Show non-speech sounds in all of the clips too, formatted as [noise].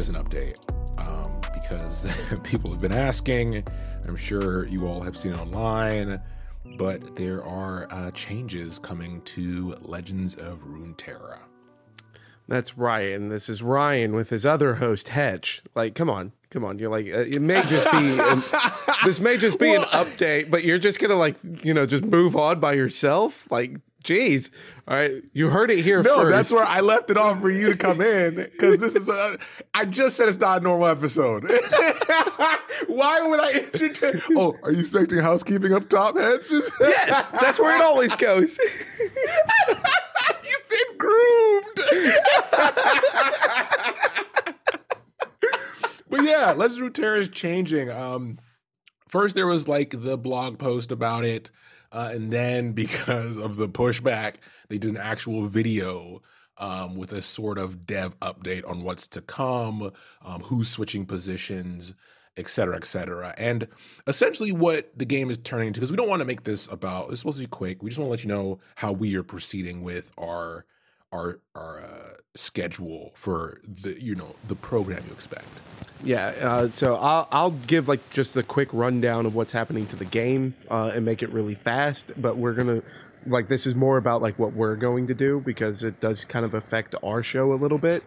just an update um, because [laughs] people have been asking. I'm sure you all have seen it online, but there are uh, changes coming to Legends of Runeterra. That's Ryan. This is Ryan with his other host, Hedge. Like, come on, come on. You're like, uh, it may just be, an, [laughs] this may just be an update, but you're just gonna like, you know, just move on by yourself. Like, geez. All right, you heard it here No, first. that's where I left it off for you to come in because this is a. I just said it's not a normal episode. [laughs] Why would I introduce? Oh, are you expecting housekeeping up top, Hedges? [laughs] yes, that's where it always goes. [laughs] You've been groomed. but yeah, Legends of Runeterra is changing. Um, first there was like the blog post about it, uh, and then [laughs] because of the pushback, they did an actual video um, with a sort of dev update on what's to come, um, who's switching positions, et cetera, et cetera. And essentially what the game is turning into, because we don't want to make this about, it's supposed to be quick. We just want to let you know how we are proceeding with our our our uh, schedule for the you know the program you expect. Yeah, uh, so I'll, I'll give like just a quick rundown of what's happening to the game uh, and make it really fast. But we're gonna like this is more about like what we're going to do because it does kind of affect our show a little bit.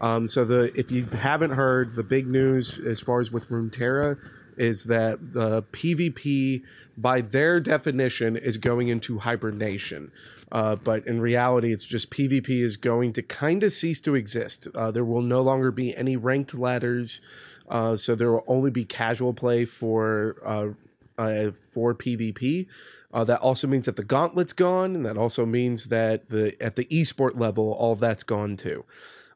Um, so the if you haven't heard the big news as far as with Room Runeterra is that the PvP by their definition is going into hibernation. Uh, but in reality, it's just PvP is going to kind of cease to exist. Uh, there will no longer be any ranked ladders, uh, so there will only be casual play for uh, uh, for PvP. Uh, that also means that the gauntlet's gone, and that also means that the at the esport level, all that's gone too.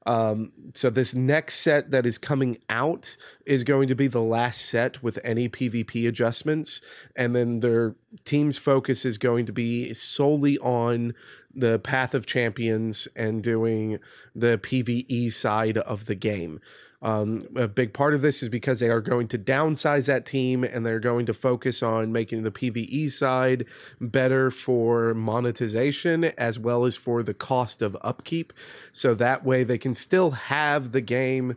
Um, so this next set that is coming out is going to be the last set with any PvP adjustments, and then their team's focus is going to be solely on the Path of Champions and doing the PVE side of the game. Um, a big part of this is because they are going to downsize that team and they're going to focus on making the PVE side better for monetization as well as for the cost of upkeep. So that way they can still have the game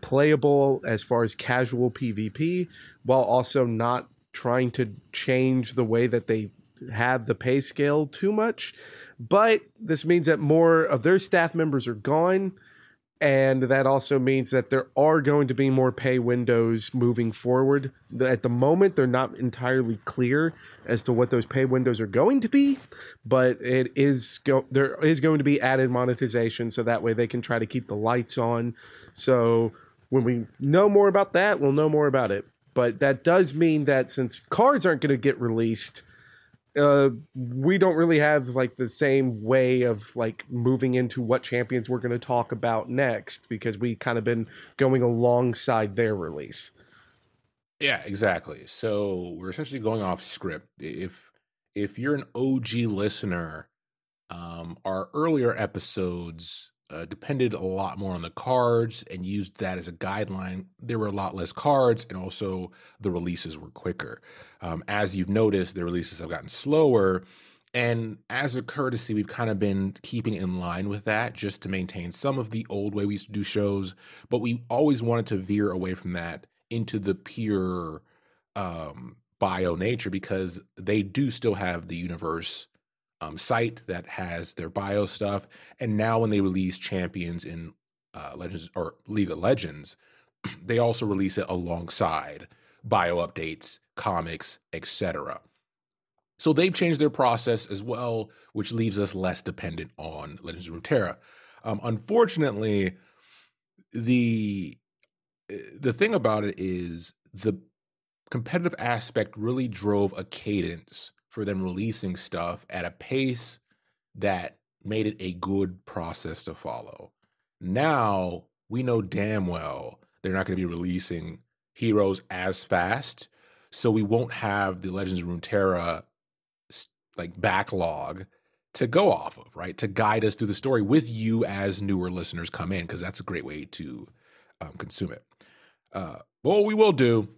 playable as far as casual PvP while also not trying to change the way that they have the pay scale too much. But this means that more of their staff members are gone. And that also means that there are going to be more pay windows moving forward. At the moment, they're not entirely clear as to what those pay windows are going to be, but it is go- there is going to be added monetization, so that way they can try to keep the lights on. So when we know more about that, we'll know more about it. But that does mean that since cards aren't going to get released, uh, we don't really have like the same way of like moving into what champions we're going to talk about next because we kind of been going alongside their release. Yeah, exactly. So we're essentially going off script. If if you're an OG listener, um, our earlier episodes uh, depended a lot more on the cards and used that as a guideline. There were a lot less cards, and also the releases were quicker. Um, as you've noticed, the releases have gotten slower. And as a courtesy, we've kind of been keeping in line with that just to maintain some of the old way we used to do shows. But we always wanted to veer away from that into the pure um, bio nature because they do still have the universe um, site that has their bio stuff. And now when they release champions in uh, Legends or League of Legends, [clears throat] they also release it alongside bio updates, comics, etc. So they've changed their process as well, which leaves us less dependent on Legends of Runeterra. Um, unfortunately, the the thing about it is the competitive aspect really drove a cadence for them releasing stuff at a pace that made it a good process to follow. Now we know damn well they're not going to be releasing heroes as fast, so we won't have the Legends of Runeterra like backlog to go off of, right? To guide us through the story with you as newer listeners come in, because that's a great way to um, consume it. Uh, what we will do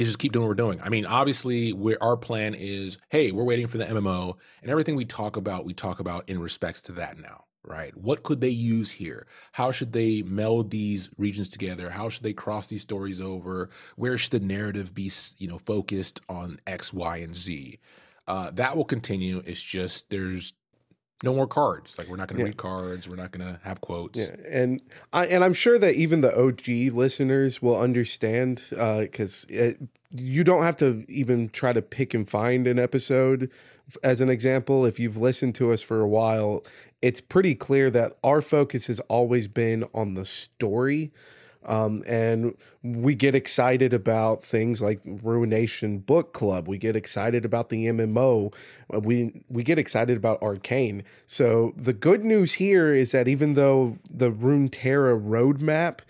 is just keep doing what we're doing. I mean, obviously, our plan is, hey, we're waiting for the MMO, and everything we talk about, we talk about in respects to that now. right? What could they use here? How should they meld these regions together? How should they cross these stories over? Where should the narrative be, you know, focused on X, Y, and Z? Uh, that will continue. It's just there's no more cards. Like we're not going to yeah. read cards. We're not going to have quotes. Yeah, and I and I'm sure that even the OG listeners will understand because uh, you don't have to even try to pick and find an episode as an example. If you've listened to us for a while, it's pretty clear that our focus has always been on the story um, and we get excited about things like Ruination Book Club. We get excited about the MMO. Uh, we we get excited about Arcane. So the good news here is that even though the Runeterra roadmap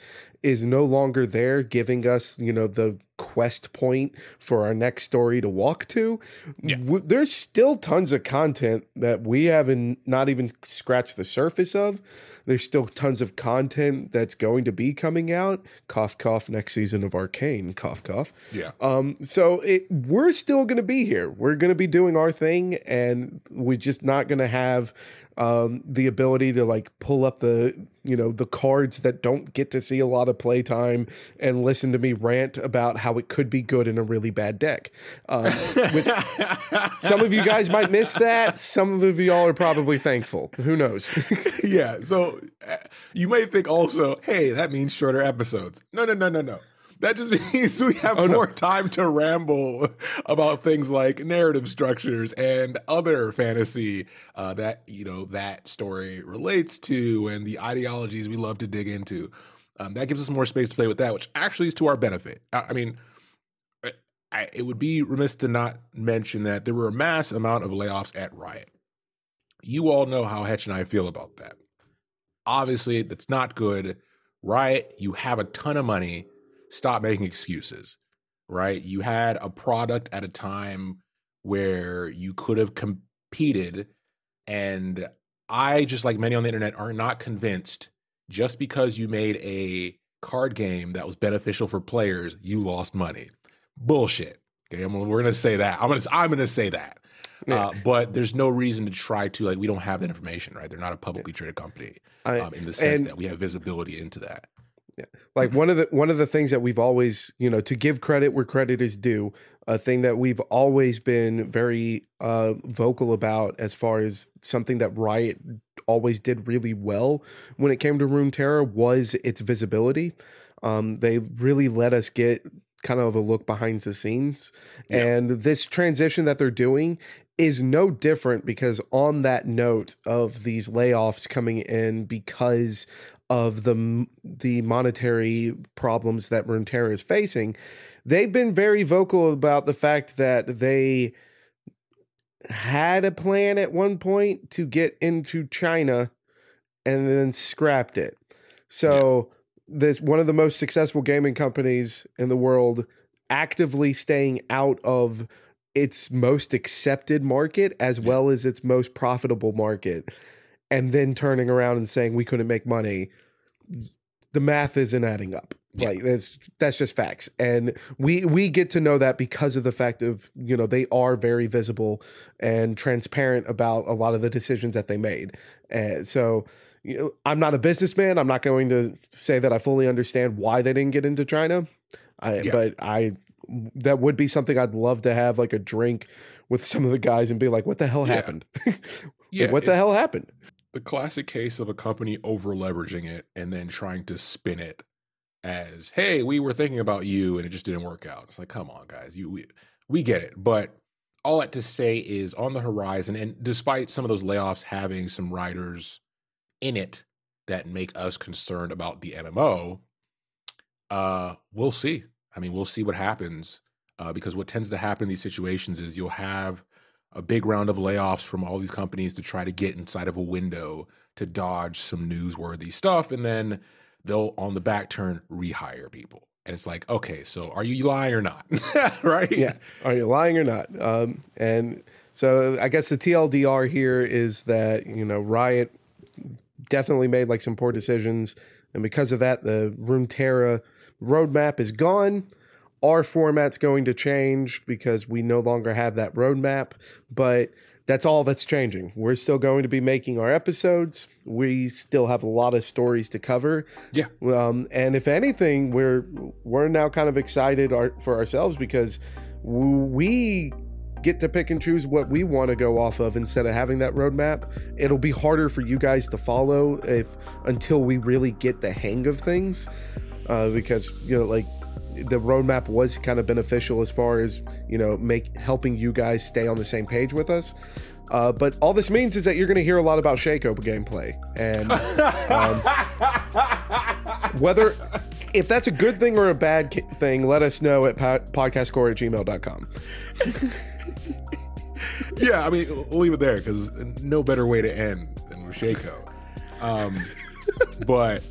is no longer there, giving us you know the quest point for our next story to walk to. Yeah. W- there's still tons of content that we haven't not even scratched the surface of. There's still tons of content that's going to be coming out. Cough, cough. Next season of Arcane. Cough, cough. Yeah. Um. So it, we're still going to be here. We're going to be doing our thing, and we're just not going to have um, the ability to like pull up the you know the cards that don't get to see a lot of playtime and listen to me rant about how it could be good in a really bad deck. Um, which [laughs] some of you guys might miss that. Some of y'all are probably thankful. Who knows? [laughs] yeah. So uh, you may think also, hey, that means shorter episodes. No, no, no, no, no. That just [laughs] means we have oh, more no. time to ramble about things like narrative structures and other fantasy uh, that you know that story relates to, and the ideologies we love to dig into. Um, that gives us more space to play with that, which actually is to our benefit. I, I mean, I, it would be remiss to not mention that there were a mass amount of layoffs at Riot. You all know how Hetch and I feel about that. Obviously, that's not good. Riot, you have a ton of money stop making excuses, right? You had a product at a time where you could have competed. And I, just like many on the internet, are not convinced just because you made a card game that was beneficial for players, you lost money. Bullshit. Okay, I'm, we're gonna say that. I'm gonna I'm gonna say that. Yeah. Uh, but there's no reason to try to like we don't have that information, right? They're not a publicly traded company um, in the sense that we have visibility into that. Like one of the one of the things that we've always, you know, to give credit where credit is due, a thing that we've always been very uh, vocal about as far as something that Riot always did really well when it came to Runeterra was its visibility. Um, they really let us get kind of a look behind the scenes. Yeah. And this transition that they're doing is no different because on that note of these layoffs coming in because of the the monetary problems that Runeterra is facing, they've been very vocal about the fact that they had a plan at one point to get into China and then scrapped it. So yeah. this one of the most successful gaming companies in the world actively staying out of its most accepted market as well as its most profitable market and then turning around and saying we couldn't make money, the math isn't adding up. Yeah. Like that's that's just facts, and we we get to know that because of the fact of you know they are very visible and transparent about a lot of the decisions that they made, and so. You know, I'm not a businessman. I'm not going to say that I fully understand why they didn't get into China, I, yeah. but I that would be something I'd love to have like a drink with some of the guys and be like, "What the hell happened? [laughs] yeah, what the hell happened?" the classic case of a company over leveraging it and then trying to spin it as, "Hey, we were thinking about you and it just didn't work out." It's like, come on, guys, you we, we get it, but all that to say is on the horizon, and despite some of those layoffs having some writers in it that make us concerned about the MMO, uh, we'll see. I mean, we'll see what happens uh, because what tends to happen in these situations is you'll have a big round of layoffs from all these companies to try to get inside of a window to dodge some newsworthy stuff. And then they'll, on the back turn, rehire people. And it's like, okay, so are you lying or not? [laughs] right? Yeah. Are you lying or not? Um, and so I guess the TLDR here is that, you know, Riot definitely made like some poor decisions. And because of that, the Runeterra roadmap is gone. Our format's going to change because we no longer have that roadmap, but that's all that's changing. We're still going to be making our episodes. We still have a lot of stories to cover. Yeah. Um, and if anything, we're we're now kind of excited our, for ourselves because we get to pick and choose what we want to go off of instead of having that roadmap. It'll be harder for you guys to follow if until we really get the hang of things, uh, because you know like the roadmap was kind of beneficial as far as you know make helping you guys stay on the same page with us. Uh, but all this means is that you're going to hear a lot about Shaco gameplay, and um, [laughs] whether if that's a good thing or a bad thing, let us know at podcastcor at gmail.com. [laughs] yeah, I mean, we'll leave it there because no better way to end than with Shaco. Um, [laughs] but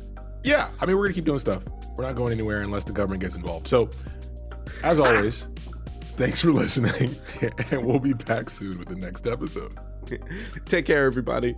yeah, I mean, we're gonna keep doing stuff. We're not going anywhere unless the government gets involved. So, as always, [laughs] thanks for listening, and we'll be back soon with the next episode. Take care, everybody.